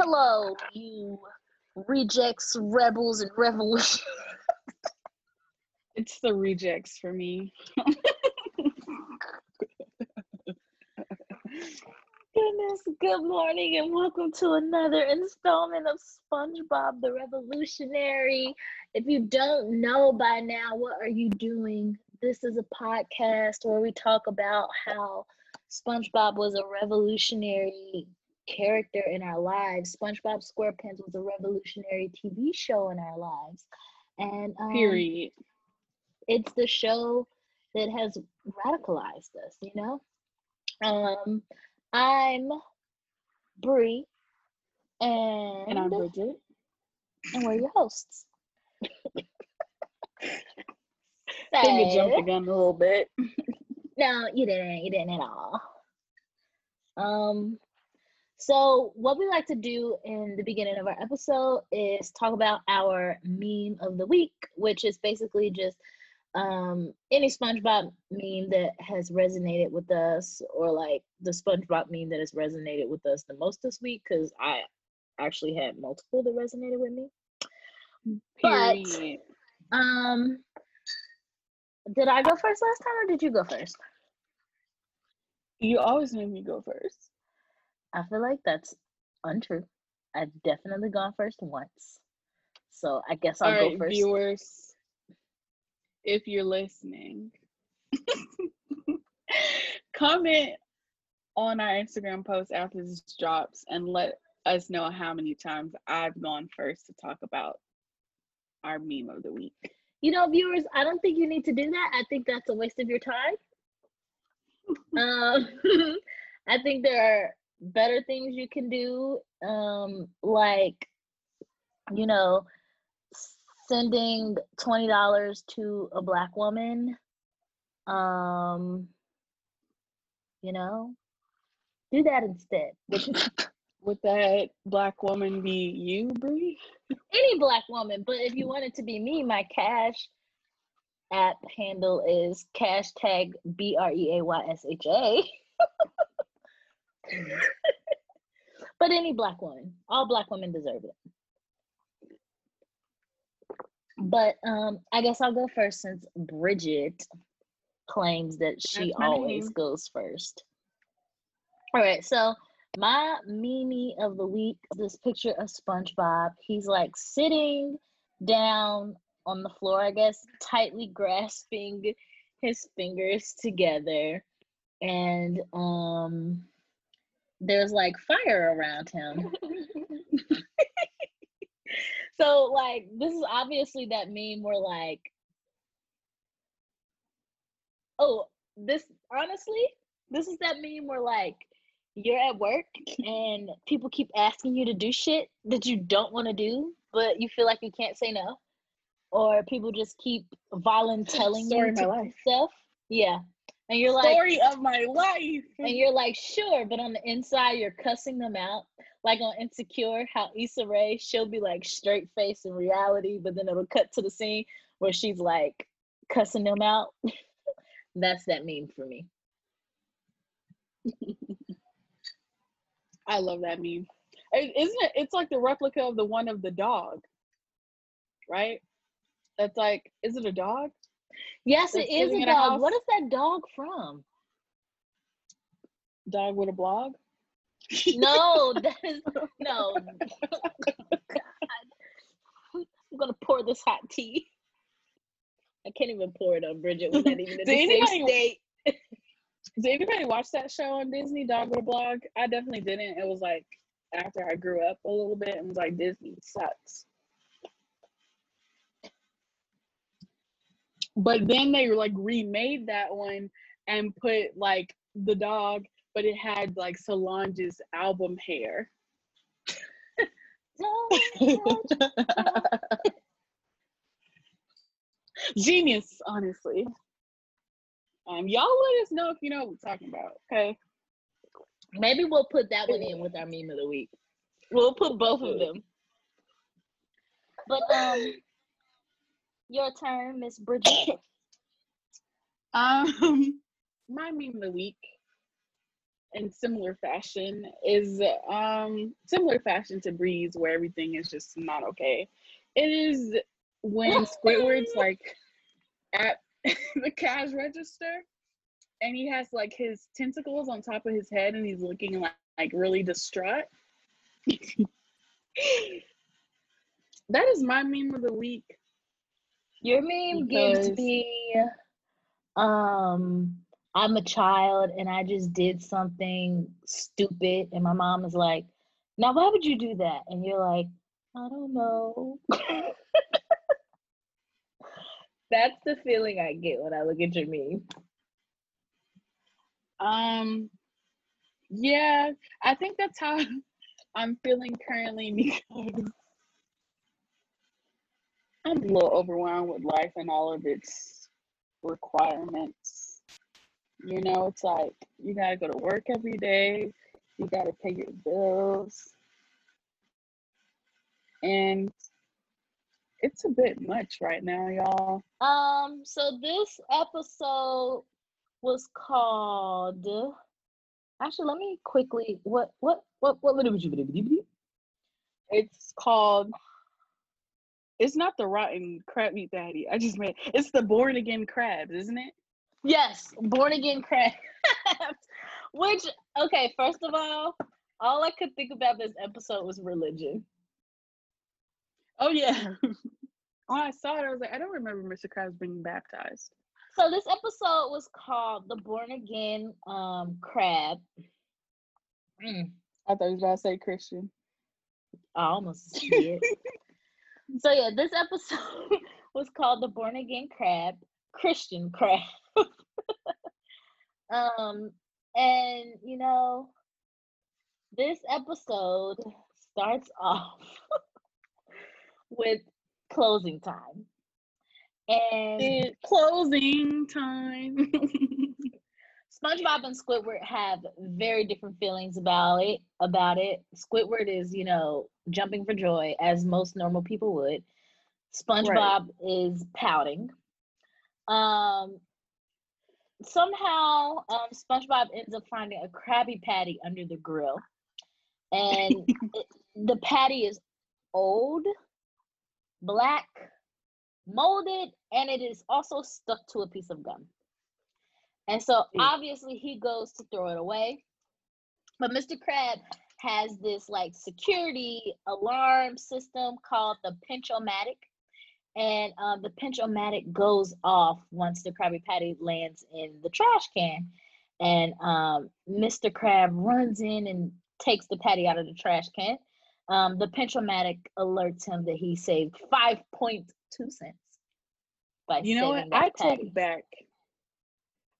Hello, you rejects, rebels, and revolution. It's the rejects for me. Goodness, good morning, and welcome to another installment of SpongeBob the Revolutionary. If you don't know by now, what are you doing? This is a podcast where we talk about how SpongeBob was a revolutionary character in our lives. SpongeBob SquarePants was a revolutionary TV show in our lives. And um, Period. it's the show that has radicalized us, you know? Um, I'm Bree, and, And I'm Bridget. and we're your hosts. I think you jumped the gun a little bit. No, you didn't. You didn't at all. Um, so what we like to do in the beginning of our episode is talk about our meme of the week, which is basically just um any SpongeBob meme that has resonated with us, or like the SpongeBob meme that has resonated with us the most this week, because I actually had multiple that resonated with me. But- Um, did I go first last time, or did you go first? You always make me go first. I feel like that's untrue. I've definitely gone first once. So I guess I'll All right, go first. viewers, if you're listening, comment on our Instagram post after this drops and let us know how many times I've gone first to talk about our meme of the week. You know, viewers, I don't think you need to do that. I think that's a waste of your time. um, I think there are better things you can do, um, like, you know, sending twenty dollars to a black woman. Um, you know, do that instead. Which Would that black woman be you, Bree? any black woman. But if you want it to be me, my cash app handle is cash tag B R E A Y S H A. But any black woman, all black women deserve it. But um, I guess I'll go first since Bridget claims that she always name. goes first. All right, so my Mimi of the week, this picture of SpongeBob. He's like sitting down on the floor, I guess, tightly grasping his fingers together. And um there's like fire around him. so like this is obviously that meme where like oh this honestly this is that meme where like you're at work and people keep asking you to do shit that you don't want to do but you feel like you can't say no or people just keep voluntelling Story you my to life. stuff yeah and you're like Story of my life. and you're like, sure, but on the inside, you're cussing them out. Like on Insecure, how Issa Rae, she'll be like straight face in reality, but then it'll cut to the scene where she's like cussing them out. That's that meme for me. I love that meme. Isn't it? It's like the replica of the one of the dog, right? That's like, is it a dog? Yes, it is a in a dog. What is that dog from? Dog with a blog? No, that is no. God. I'm gonna pour this hot tea. I can't even pour it on Bridget. We're not even in Did the anybody- state. Did anybody watch that show on Disney, Dog with a Blog? I definitely didn't. It was like after I grew up a little bit and was like, Disney sucks. But then they like remade that one and put like the dog, but it had like Solange's album hair. Genius, honestly. Um, y'all let us know if you know what we're talking about, okay? Maybe we'll put that one in with our meme of the week. We'll put both of them. But um, your turn, Miss Bridget. Um, my meme of the week in similar fashion is um similar fashion to Bree's, where everything is just not okay. It is when Squidward's like at the cash register and he has like his tentacles on top of his head and he's looking like, like really distraught. that is my meme of the week. Your meme gives me um I'm a child and I just did something stupid and my mom is like, "Now why would you do that?" And you're like, "I don't know." That's the feeling I get when I look at your meme. Um yeah, I think that's how I'm feeling currently because I'm a little overwhelmed with life and all of its requirements. You know, it's like you gotta go to work every day, you gotta pay your bills, and it's a bit much right now, y'all. Um, so this episode was called actually let me quickly what what what what it's called it's not the rotten crab meat patty. I just made it's the born again Krabs, isn't it? Yes, born again Krabs. Which okay, first of all, all I could think about this episode was religion. Oh yeah. when I saw it, I was like, I don't remember Mr. Krabs being baptized. So this episode was called "The Born Again um, Crab." Mm. I thought he was about to say Christian. I almost did. so yeah, this episode was called "The Born Again Crab," Christian crab. um, and you know, this episode starts off with closing time. And closing time. SpongeBob and Squidward have very different feelings about it. About it, Squidward is, you know, jumping for joy as most normal people would. SpongeBob right. is pouting. Um, somehow, um, SpongeBob ends up finding a Krabby Patty under the grill, and it, the patty is old, black, molded, and it is also stuck to a piece of gum. And so obviously he goes to throw it away. But Mr. Crab has this like security alarm system called the Pinch-O-Matic. And um, the Pinch-O-Matic goes off once the Krabby Patty lands in the trash can. And um, Mr. Crab runs in and takes the patty out of the trash can. Um, the Pinch-O-Matic alerts him that he saved 5.2 cents by you know what i take back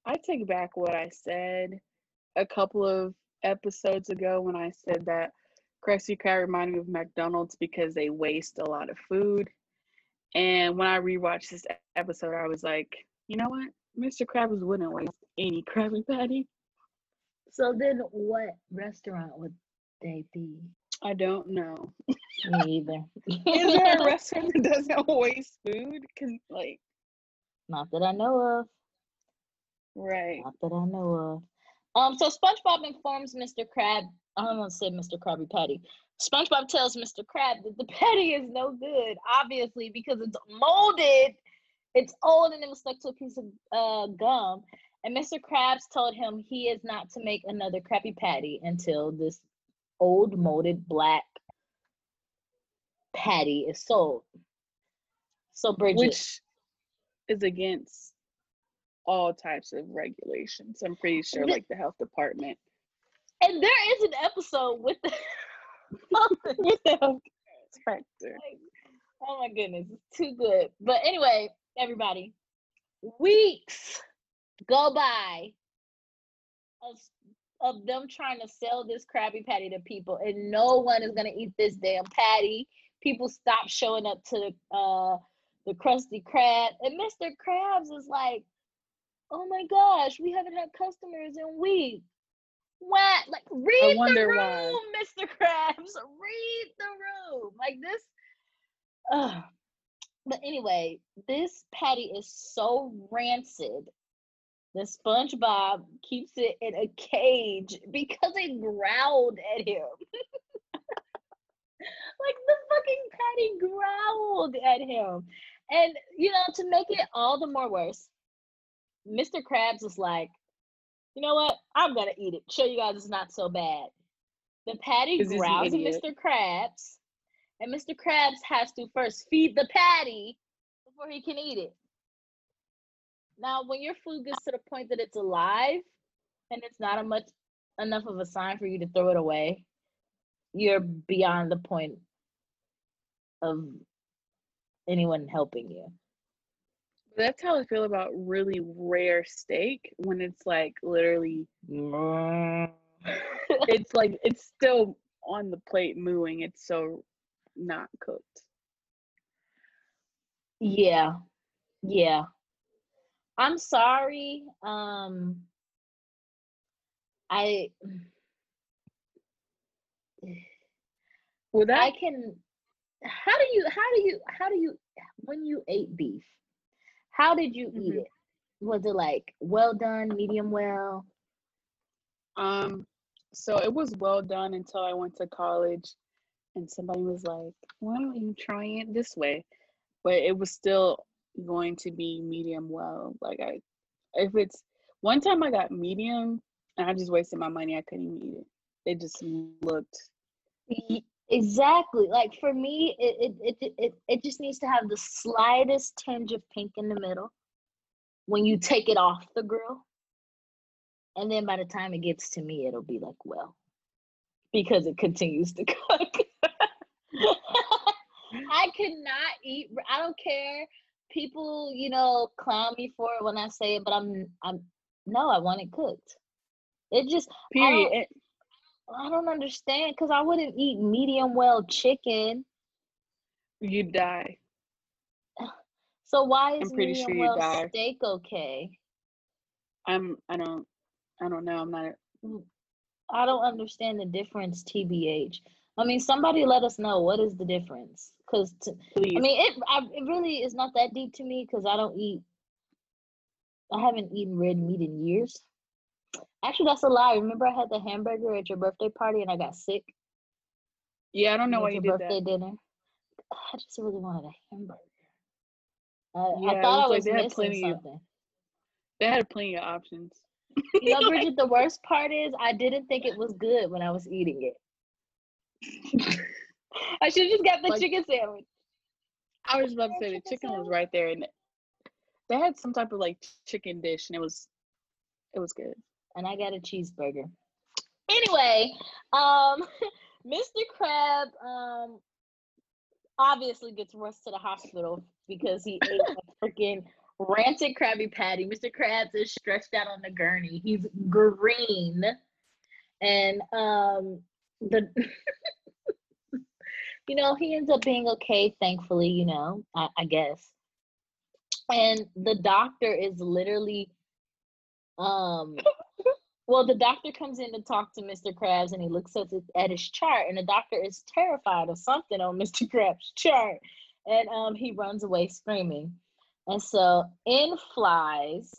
i take back what i said a couple of episodes ago when i said that Krusty Krab reminded me of McDonald's because they waste a lot of food. And when I rewatched this episode, I was like, you know what? Mr. Krabs wouldn't waste any Krabby Patty. So then what restaurant would they be? I don't know. Me either. Is there a restaurant that doesn't waste food? Cause like not that I know of. Right. Not that I know of. Um, so SpongeBob informs Mr. Crab. I don't want to say Mr. Krabby Patty. SpongeBob tells Mr. Crab that the patty is no good, obviously, because it's molded, it's old, and it was stuck to a piece of uh, gum. And Mr. Krabs told him he is not to make another Krabby Patty until this old molded black patty is sold. So Bridget, which is against all types of regulations. I'm pretty sure, like the health department. And there is an episode with the, with the health inspector. oh my goodness, it's too good. But anyway, everybody, weeks go by of, of them trying to sell this Krabby Patty to people, and no one is gonna eat this damn patty. People stop showing up to uh the Krusty Krab. And Mr. Krabs is like, oh my gosh, we haven't had customers in weeks. What? Like, read the room, why. Mr. Krabs. Read the room. Like this. Ugh. But anyway, this patty is so rancid the SpongeBob keeps it in a cage because it growled at him. like the fucking patty growled at him. And you know, to make it all the more worse, Mr. Krabs is like, you know what? I'm gonna eat it. Show you guys it's not so bad. The patty growls at Mr. Krabs, and Mr. Krabs has to first feed the patty before he can eat it. Now, when your food gets to the point that it's alive and it's not a much enough of a sign for you to throw it away, you're beyond the point of anyone helping you. That's how I feel about really rare steak when it's like literally it's like it's still on the plate mooing. It's so not cooked. Yeah. Yeah. I'm sorry. Um I well that I can how do you how do you how do you when you ate beef how did you mm-hmm. eat it? Was it like well done medium well? Um so it was well done until i went to college and somebody was like why don't you try it this way? But it was still going to be medium well like i if it's one time i got medium and i just wasted my money i couldn't even eat it. It just looked Exactly. Like for me, it, it it it it just needs to have the slightest tinge of pink in the middle when you take it off the grill. And then by the time it gets to me, it'll be like, well, because it continues to cook. I cannot eat I don't care. People, you know, clown me for it when I say it, but I'm I'm no, I want it cooked. It just period. I don't understand because I wouldn't eat medium well chicken. You'd die. So why is I'm pretty medium sure well die. steak okay? I'm. I don't. I don't know. I'm not. Mm, I don't understand the difference. Tbh. I mean, somebody let us know what is the difference. Cause to, I mean, it. I, it really is not that deep to me because I don't eat. I haven't eaten red meat in years. Actually, that's a lie. Remember, I had the hamburger at your birthday party and I got sick. Yeah, I don't know why you did birthday that. dinner. I just really wanted a hamburger. I, yeah, I thought I was like missing something. Of, they had plenty of options. you know, Bridget, the worst part is I didn't think it was good when I was eating it. I should have just got the like, chicken sandwich. I was about to say the chicken was right there, and they had some type of like chicken dish, and it was, it was good and I got a cheeseburger. Anyway, um, Mr. Crab um obviously gets rushed to the hospital because he ate a freaking rancid Krabby Patty. Mr. Krabs is stretched out on the gurney. He's green, and um, the you know he ends up being okay. Thankfully, you know, I, I guess. And the doctor is literally um well, the doctor comes in to talk to Mr. Krabs and he looks at, at his chart, and the doctor is terrified of something on Mr. Krabs' chart. And um, he runs away screaming. And so in flies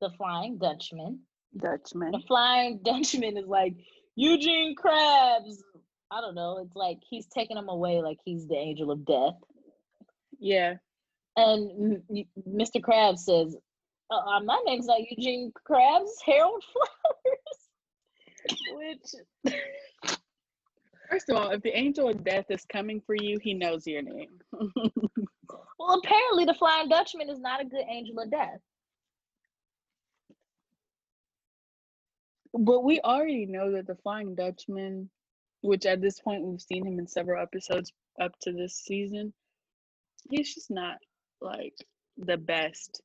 the Flying Dutchman. Dutchman. The Flying Dutchman is like, Eugene Krabs. I don't know. It's like he's taking him away like he's the angel of death. Yeah. And Mr. Krabs says, uh, my name's not Eugene Krabs, Harold Flowers. Which, first of all, if the angel of death is coming for you, he knows your name. well, apparently, the Flying Dutchman is not a good angel of death. But we already know that the Flying Dutchman, which at this point we've seen him in several episodes up to this season, he's just not like the best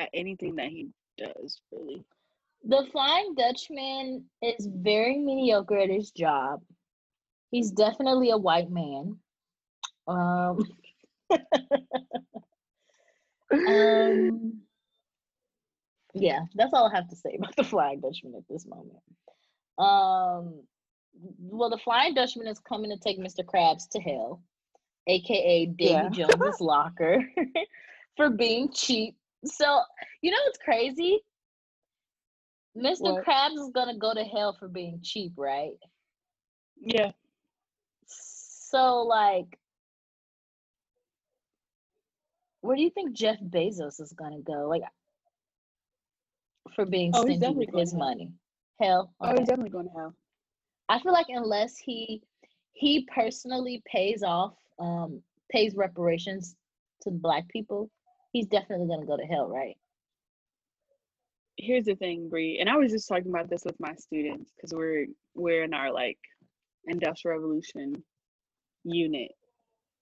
at anything that he does, really. The Flying Dutchman is very mediocre at his job. He's definitely a white man. Um, um yeah, that's all I have to say about the Flying Dutchman at this moment. Um, well, the Flying Dutchman is coming to take Mr. Krabs to hell, aka Davy yeah. Jones's locker, for being cheap so, you know what's crazy? Mr. What? Krabs is gonna go to hell for being cheap, right? Yeah. So like where do you think Jeff Bezos is gonna go? Like for being oh, stingy with his money. Hell. Okay. Oh, he's definitely going to hell. I feel like unless he he personally pays off, um, pays reparations to black people, he's definitely gonna go to hell, right? Here's the thing, Bree, and I was just talking about this with my students because we're we're in our like industrial revolution unit.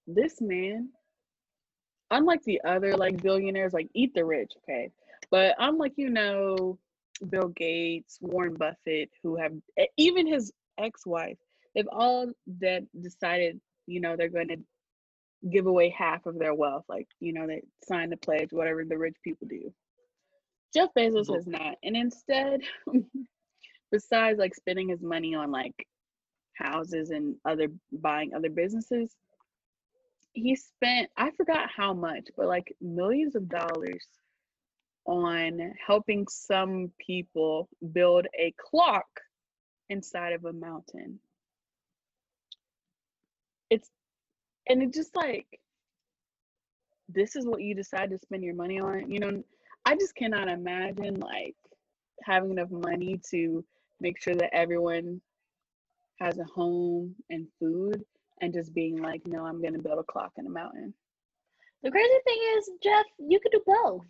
This man, unlike the other like billionaires, like eat the rich, okay, but unlike you know Bill Gates, Warren Buffett, who have even his ex-wife, they've all that decided, you know, they're going to give away half of their wealth, like you know, they sign the pledge, whatever the rich people do. Jeff Bezos has not, and instead, besides like spending his money on like houses and other buying other businesses, he spent I forgot how much, but like millions of dollars on helping some people build a clock inside of a mountain. It's and it's just like this is what you decide to spend your money on. You know, I just cannot imagine like having enough money to make sure that everyone has a home and food and just being like, no, I'm gonna build a clock in a mountain. The crazy thing is, Jeff, you could do both.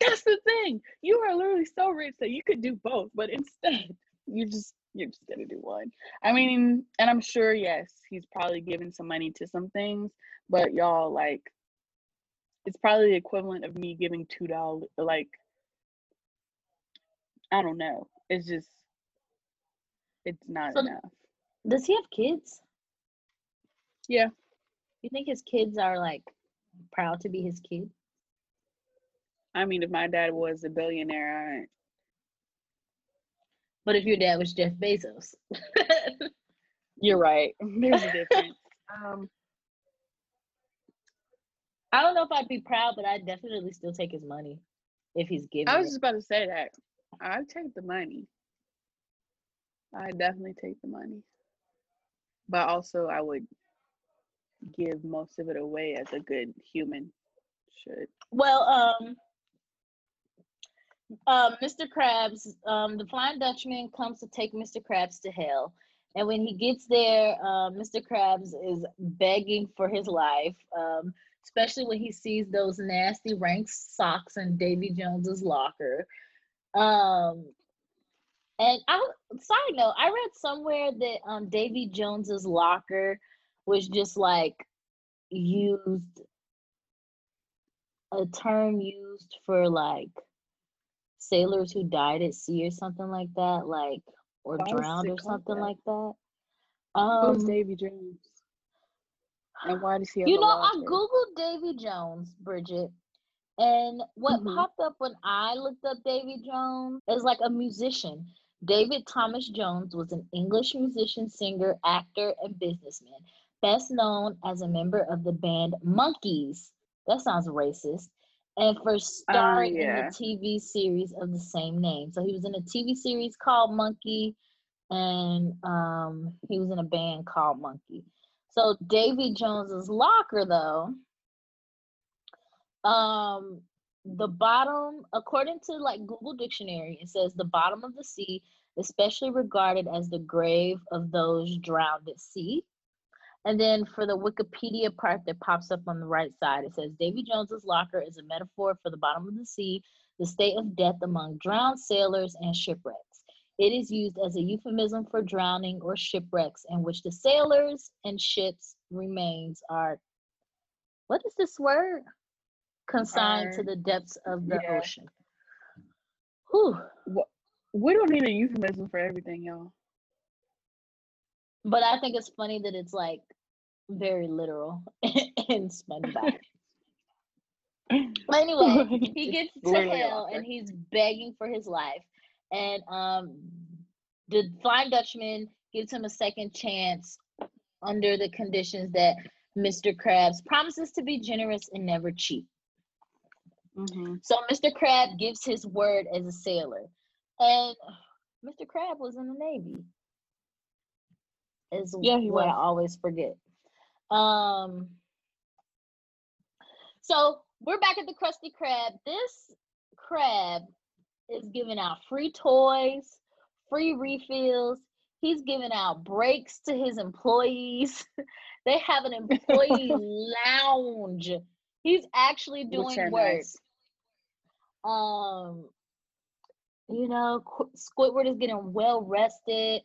That's the thing. You are literally so rich that you could do both, but instead, you just you're just gonna do one. I mean, and I'm sure, yes, he's probably given some money to some things, but y'all like it's probably the equivalent of me giving two dollars like I don't know. It's just it's not so, enough. Does he have kids? Yeah. You think his kids are like proud to be his kid? I mean, if my dad was a billionaire, I... but if your dad was Jeff Bezos, you're right. There's a difference. um, I don't know if I'd be proud, but I'd definitely still take his money if he's giving. I was it. just about to say that. I'd take the money. I definitely take the money, but also I would give most of it away as a good human should. Well, um, uh, Mr. Krabs, um, the Flying Dutchman comes to take Mr. Krabs to hell. And when he gets there, Mr. Krabs is begging for his life, um, especially when he sees those nasty rank socks in Davy Jones's locker. Um, and I, side note, I read somewhere that um, Davy Jones's locker was just like used a term used for like sailors who died at sea or something like that, like or Why drowned or something like that. Um, Who's Davy Jones? And why does he You know, I googled Davy Jones, Bridget, and what mm-hmm. popped up when I looked up Davy Jones is like a musician. David Thomas Jones was an English musician, singer, actor, and businessman, best known as a member of the band Monkees. That sounds racist and for starring uh, yeah. in the TV series of the same name. So he was in a TV series called Monkey, and um, he was in a band called Monkey. So Davy Jones's locker, though, um, the bottom, according to like Google Dictionary, it says the bottom of the sea, especially regarded as the grave of those drowned at sea. And then for the Wikipedia part that pops up on the right side, it says Davy Jones's locker is a metaphor for the bottom of the sea, the state of death among drowned sailors and shipwrecks. It is used as a euphemism for drowning or shipwrecks in which the sailors and ships' remains are, what is this word? Consigned are, to the depths of the yeah. ocean. Whew. We don't need a euphemism for everything, y'all. But I think it's funny that it's like very literal and spun back. anyway, he gets to hell and he's begging for his life. And um the Flying Dutchman gives him a second chance under the conditions that Mr. Krabs promises to be generous and never cheat. Mm-hmm. So Mr. Crab gives his word as a sailor, and Mr. Crab was in the Navy. Is yeah, what was. I always forget. Um. So we're back at the Krusty Krab. This crab is giving out free toys, free refills. He's giving out breaks to his employees. they have an employee lounge. He's actually doing work. Nice. Um, you know, Squidward is getting well rested.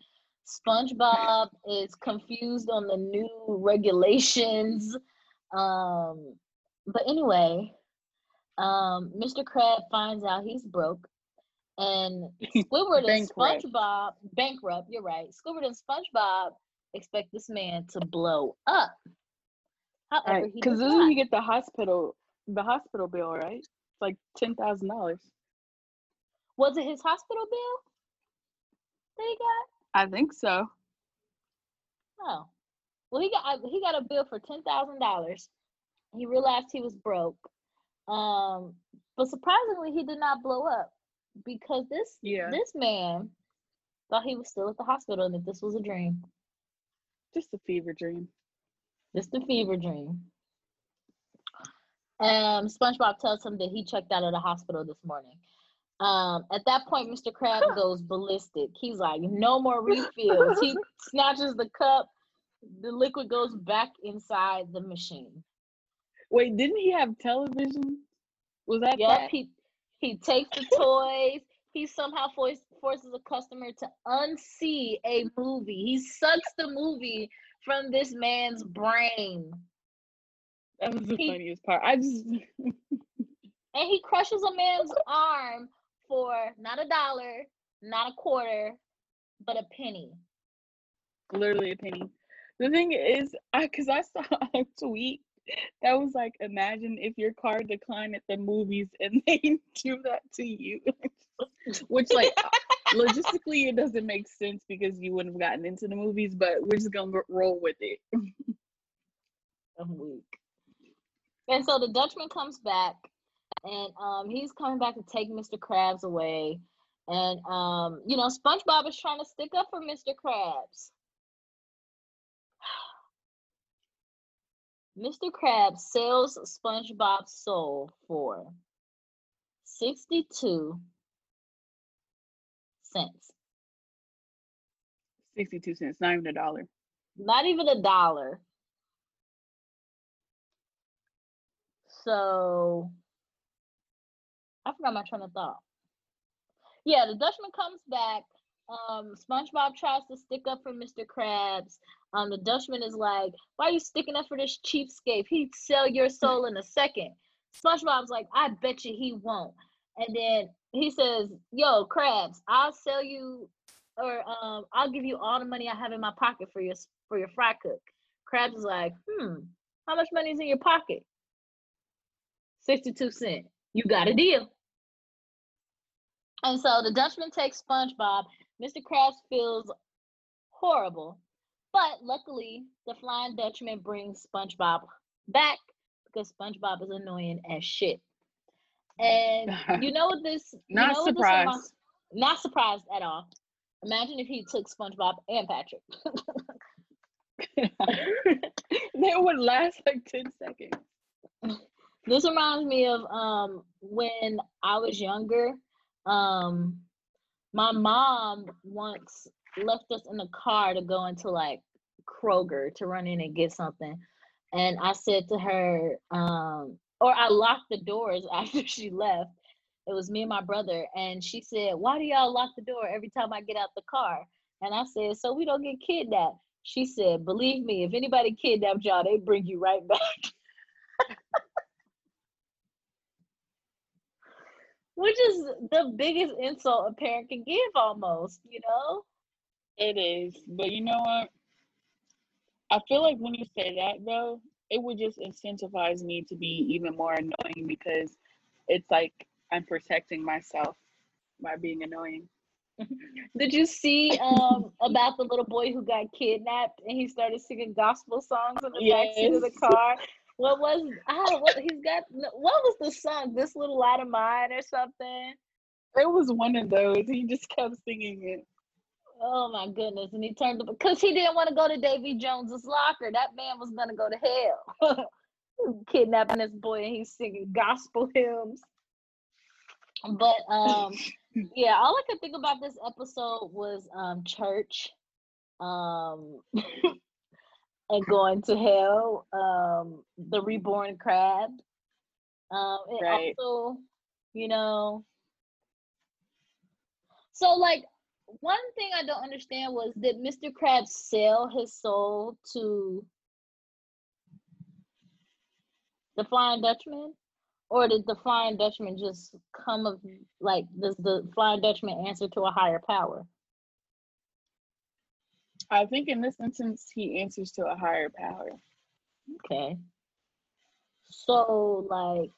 SpongeBob is confused on the new regulations. Um, but anyway, um, Mr. Crab finds out he's broke, and Squidward and SpongeBob bankrupt. You're right. Squidward and SpongeBob expect this man to blow up. However, because right, doesn't he get the hospital the hospital bill right? It's like ten thousand dollars. Was it his hospital bill that he got? I think so. Oh, well, he got he got a bill for ten thousand dollars. He realized he was broke, um, but surprisingly, he did not blow up because this yeah. this man thought he was still at the hospital and that this was a dream. Just a fever dream. Just a fever dream. Um, SpongeBob tells him that he checked out of the hospital this morning. Um, at that point, Mr. Krabs goes ballistic. He's like, no more refills. he snatches the cup. The liquid goes back inside the machine. Wait, didn't he have television? Was that? Yep. That? He he takes the toys. He somehow force, forces a customer to unsee a movie. He sucks the movie from this man's brain. That was the he, funniest part. I just and he crushes a man's arm for not a dollar, not a quarter, but a penny. Literally a penny. The thing is, I because I saw a tweet that was like, imagine if your car declined at the movies and they do that to you, which like logistically it doesn't make sense because you wouldn't have gotten into the movies, but we're just gonna roll with it. I'm weak. And so the Dutchman comes back, and um, he's coming back to take Mr. Krabs away. And um, you know, SpongeBob is trying to stick up for Mr. Krabs. Mr. Krabs sells SpongeBob's soul for 62 cents. 62 cents, not even a dollar. Not even a dollar. So I forgot my train of thought. Yeah, the Dutchman comes back. Um, SpongeBob tries to stick up for Mr. Krabs. Um, the Dutchman is like, "Why are you sticking up for this cheapskate? He'd sell your soul in a second. SpongeBob's like, "I bet you he won't." And then he says, "Yo, Krabs, I'll sell you, or um, I'll give you all the money I have in my pocket for your for your fry cook." Krabs is like, "Hmm, how much money is in your pocket?" 62 cents. You got a deal. And so the Dutchman takes SpongeBob. Mr. Krabs feels horrible. But luckily, the Flying Dutchman brings SpongeBob back because SpongeBob is annoying as shit. And you know what this not you know surprised. This not surprised at all. Imagine if he took SpongeBob and Patrick. they would last like 10 seconds. This reminds me of um when I was younger. Um my mom once left us in the car to go into like Kroger to run in and get something. And I said to her, um, or I locked the doors after she left. It was me and my brother. And she said, Why do y'all lock the door every time I get out the car? And I said, So we don't get kidnapped. She said, Believe me, if anybody kidnapped y'all, they bring you right back. which is the biggest insult a parent can give almost you know? It is but you know what? I feel like when you say that though it would just incentivize me to be even more annoying because it's like i'm protecting myself by being annoying. Did you see um about the little boy who got kidnapped and he started singing gospel songs in the yes. backseat of the car what was ah, what he's got what was the song? This little light of mine or something? It was one of those. He just kept singing it. Oh my goodness. And he turned because he didn't want to go to Davy Jones's locker. That man was gonna go to hell. Kidnapping this boy and he's singing gospel hymns. But um yeah, all I could think about this episode was um church. Um and going to hell. Um the reborn crab. Um and right. also, you know. So like one thing I don't understand was did Mr. Crab sell his soul to the Flying Dutchman? Or did the Flying Dutchman just come of like does the Flying Dutchman answer to a higher power? I think in this instance he answers to a higher power. Okay. So like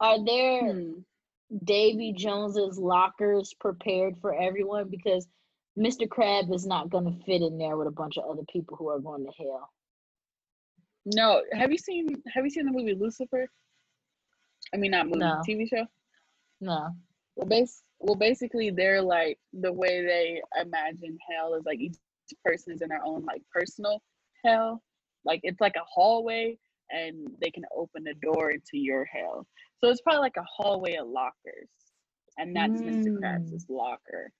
Are there hmm. Davy Jones's lockers prepared for everyone? Because Mr. Crab is not going to fit in there with a bunch of other people who are going to hell. No, have you seen Have you seen the movie Lucifer? I mean, not movie, no. TV show. No. Well, base well, basically, they're like the way they imagine hell is like each person is in their own like personal hell. Like it's like a hallway, and they can open a door into your hell. So it's probably like a hallway of lockers, and that's mm. Mr. Krabs' locker.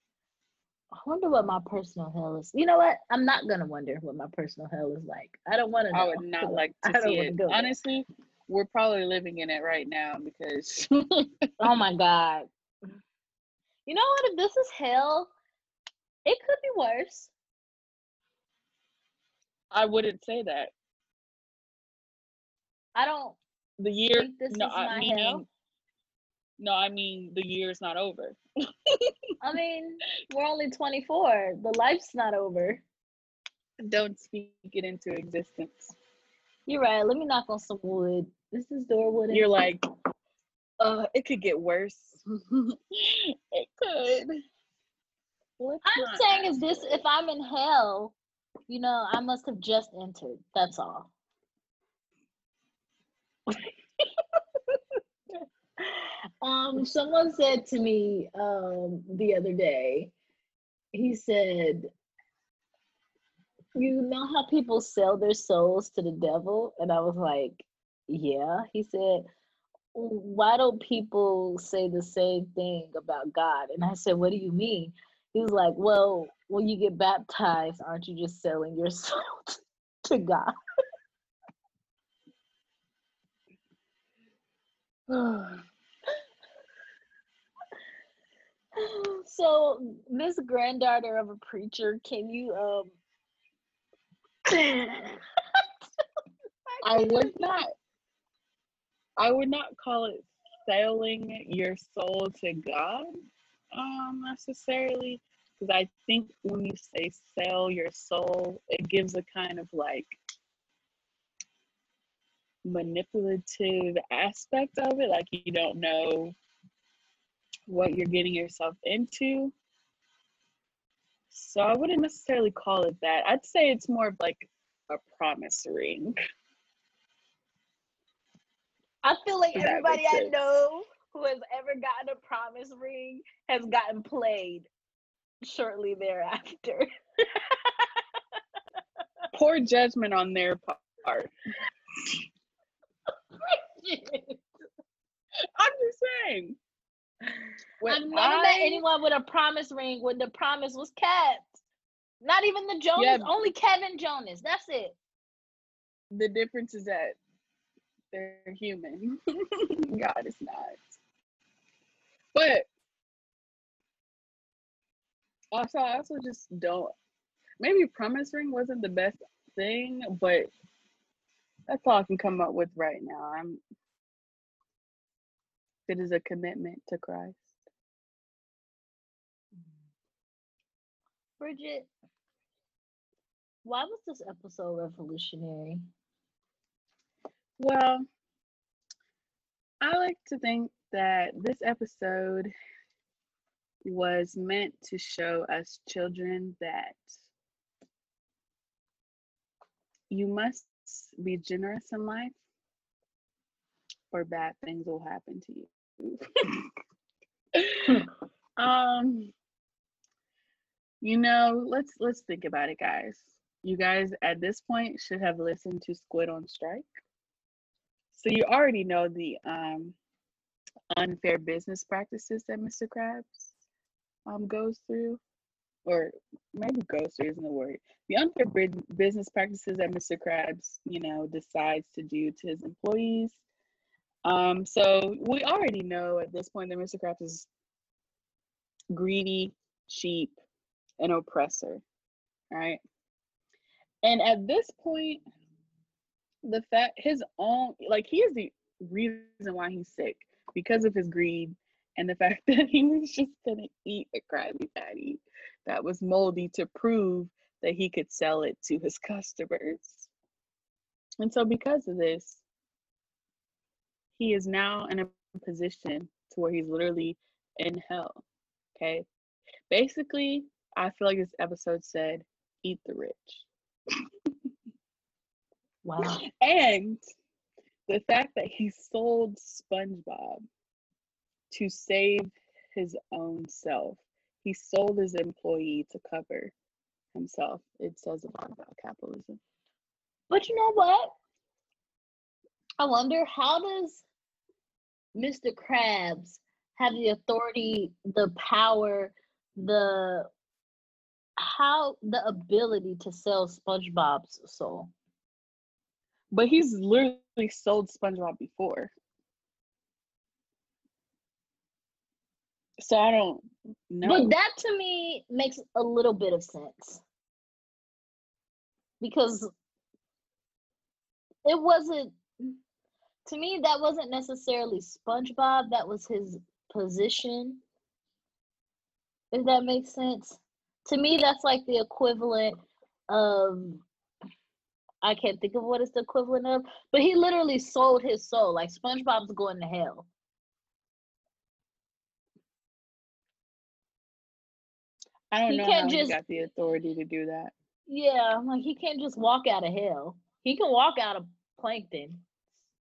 I wonder what my personal hell is. You know what? I'm not gonna wonder what my personal hell is like. I don't want to. I would not like to see it. Honestly, we're probably living in it right now because. oh my god! You know what? If this is hell, it could be worse. I wouldn't say that. I don't the year no I mean hell. no I mean the year's not over. I mean, we're only 24. The life's not over. Don't speak it into existence. You're right. Let me knock on some wood. This is Dorwood. You're like, uh, it could get worse. it could. Let's I'm not. saying is this if I'm in hell, you know, I must have just entered. That's all. um, someone said to me um, the other day, he said, You know how people sell their souls to the devil? And I was like, Yeah. He said, Why don't people say the same thing about God? And I said, What do you mean? He was like, Well, when you get baptized, aren't you just selling your soul to God? so, Miss Granddaughter of a Preacher, can you um I would not I would not call it selling your soul to God um necessarily because I think when you say sell your soul, it gives a kind of like manipulative aspect of it like you don't know what you're getting yourself into. So i wouldn't necessarily call it that. I'd say it's more of like a promise ring i feel like everybody i know who has ever gotten a promise ring has gotten played shortly thereafter poor judgment on their part I'm just saying. I've never I, met anyone with a promise ring when the promise was kept. Not even the Jonas, yeah, only Kevin Jonas. That's it. The difference is that they're human. God is not. But also, I also just don't. Maybe promise ring wasn't the best thing, but that's all I can come up with right now. I'm it is a commitment to Christ. Bridget, why was this episode revolutionary? Well, I like to think that this episode was meant to show us children that you must be generous in life or bad things will happen to you. um you know, let's let's think about it guys. You guys at this point should have listened to Squid on Strike. So you already know the um unfair business practices that Mr. Krabs um goes through or maybe goes through isn't the word. The unfair business practices that Mr. Krabs, you know, decides to do to his employees. Um, so we already know at this point that Mr. Krabs is greedy, cheap, and oppressor, right? And at this point, the fact his own like he is the reason why he's sick because of his greed and the fact that he was just gonna eat a Krabby Patty that was moldy to prove that he could sell it to his customers. And so because of this, he is now in a position to where he's literally in hell. Okay. Basically, I feel like this episode said, eat the rich. wow. And the fact that he sold SpongeBob to save his own self. He sold his employee to cover himself. It says a lot about capitalism. But you know what? I wonder how does Mr. Krabs have the authority, the power, the how the ability to sell SpongeBob's soul? But he's literally sold SpongeBob before. So I don't know. But that to me makes a little bit of sense. Because it wasn't to me that wasn't necessarily SpongeBob, that was his position. If that makes sense. To me that's like the equivalent of I can't think of what it's the equivalent of, but he literally sold his soul. Like SpongeBob's going to hell. I don't he know can't how just, he got the authority to do that. Yeah, like he can't just walk out of hell. He can walk out of plankton.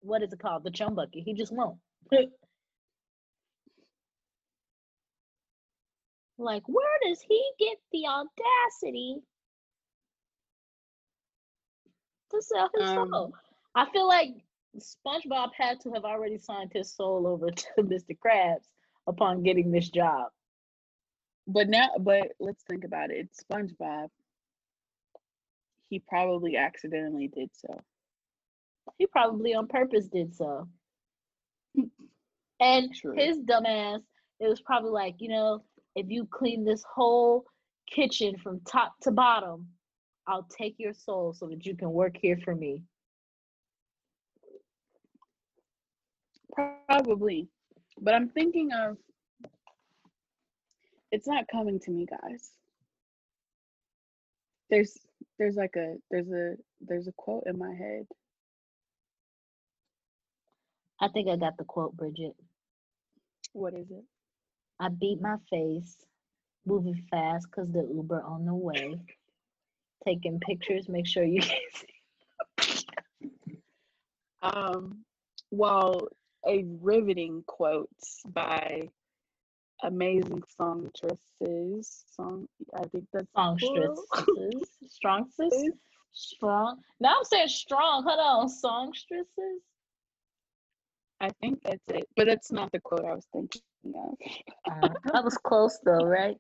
What is it called? The chum bucket. He just won't. like, where does he get the audacity to sell his um, soul? I feel like SpongeBob had to have already signed his soul over to Mr. Krabs upon getting this job. But now, but let's think about it. It's SpongeBob. He probably accidentally did so. He probably on purpose did so. and True. his dumbass, it was probably like, you know, if you clean this whole kitchen from top to bottom, I'll take your soul so that you can work here for me. Probably. But I'm thinking of it's not coming to me, guys. There's there's like a there's a there's a quote in my head. I think I got the quote, Bridget. What is it? I beat my face, moving fast because the Uber on the way. Taking pictures, make sure you can see. um, well, a riveting quote by amazing songstresses. Song, I think that's songstresses. Strongstresses. Strong. Now I'm saying strong. Hold on, songstresses. I think that's it, but that's not the quote I was thinking of. uh, that was close though, right?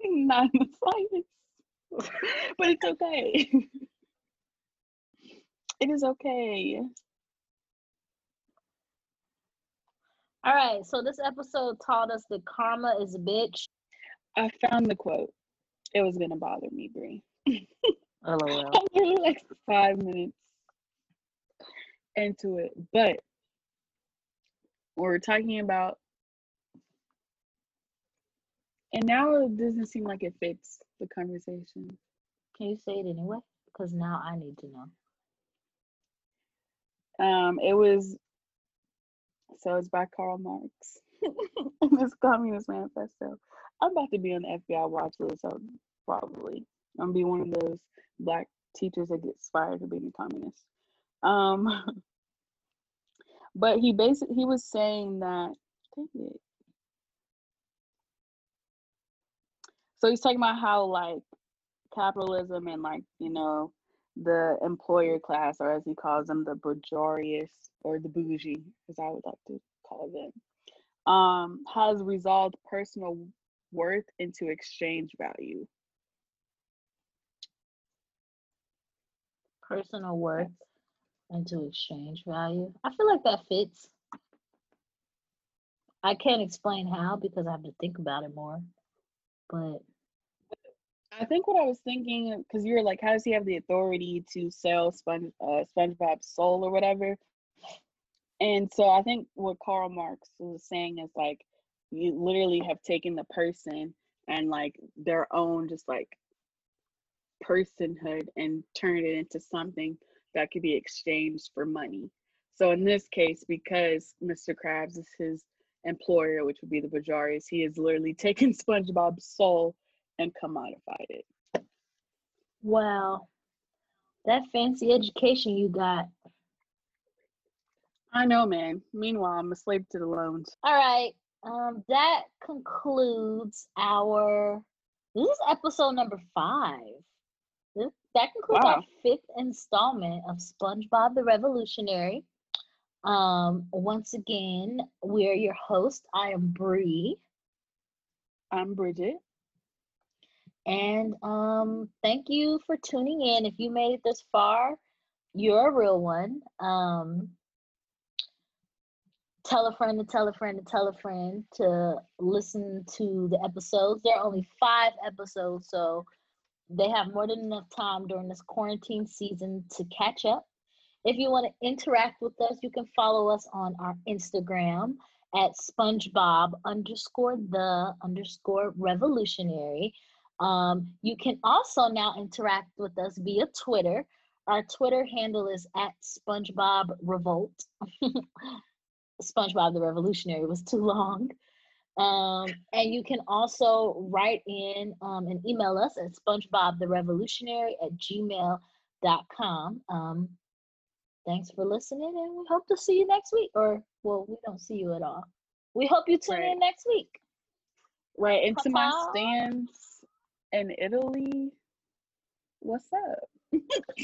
not in the slightest. but it's okay. it is okay. All right, so this episode taught us that karma is a bitch. I found the quote. It was gonna bother me, Bree. LOL. Oh, I'm really like five minutes into it, but we're talking about, and now it doesn't seem like it fits the conversation. Can you say it anyway? Because now I need to know. Um, it was so it's by Karl Marx this Communist Manifesto. I'm about to be on the FBI watch list, so probably. I'm gonna be one of those black teachers that get fired for being a communist. Um, but he basically he was saying that. So he's talking about how like capitalism and like you know the employer class, or as he calls them, the bourgeois or the bougie, as I would like to call them, um, has resolved personal worth into exchange value. Personal worth into exchange value. I feel like that fits. I can't explain how because I have to think about it more. But I think what I was thinking, because you were like, how does he have the authority to sell Sponge uh, SpongeBob's soul or whatever? And so I think what Karl Marx was saying is like, you literally have taken the person and like their own just like personhood and turned it into something that could be exchanged for money. So in this case, because Mr. Krabs is his employer, which would be the bourgeois, he has literally taken SpongeBob's soul and commodified it. Wow. That fancy education you got. I know, man. Meanwhile, I'm a slave to the loans. All right. Um, that concludes our this is episode number five. This, that concludes wow. our fifth installment of SpongeBob the Revolutionary. Um, once again, we're your host. I am Bree. I'm Bridget. And um, thank you for tuning in. If you made it this far, you're a real one. Um, tell a friend to tell a friend to tell a friend to listen to the episodes. There are only five episodes, so they have more than enough time during this quarantine season to catch up. If you want to interact with us, you can follow us on our Instagram at SpongeBob underscore the underscore revolutionary. Um, you can also now interact with us via Twitter. Our Twitter handle is at SpongeBob Revolt. SpongeBob the Revolutionary was too long. Um, and you can also write in um, and email us at SpongeBob the Revolutionary at gmail.com. Um, thanks for listening, and we hope to see you next week. Or, well, we don't see you at all. We hope you tune right. in next week. Right. Into my stands in Italy. What's up?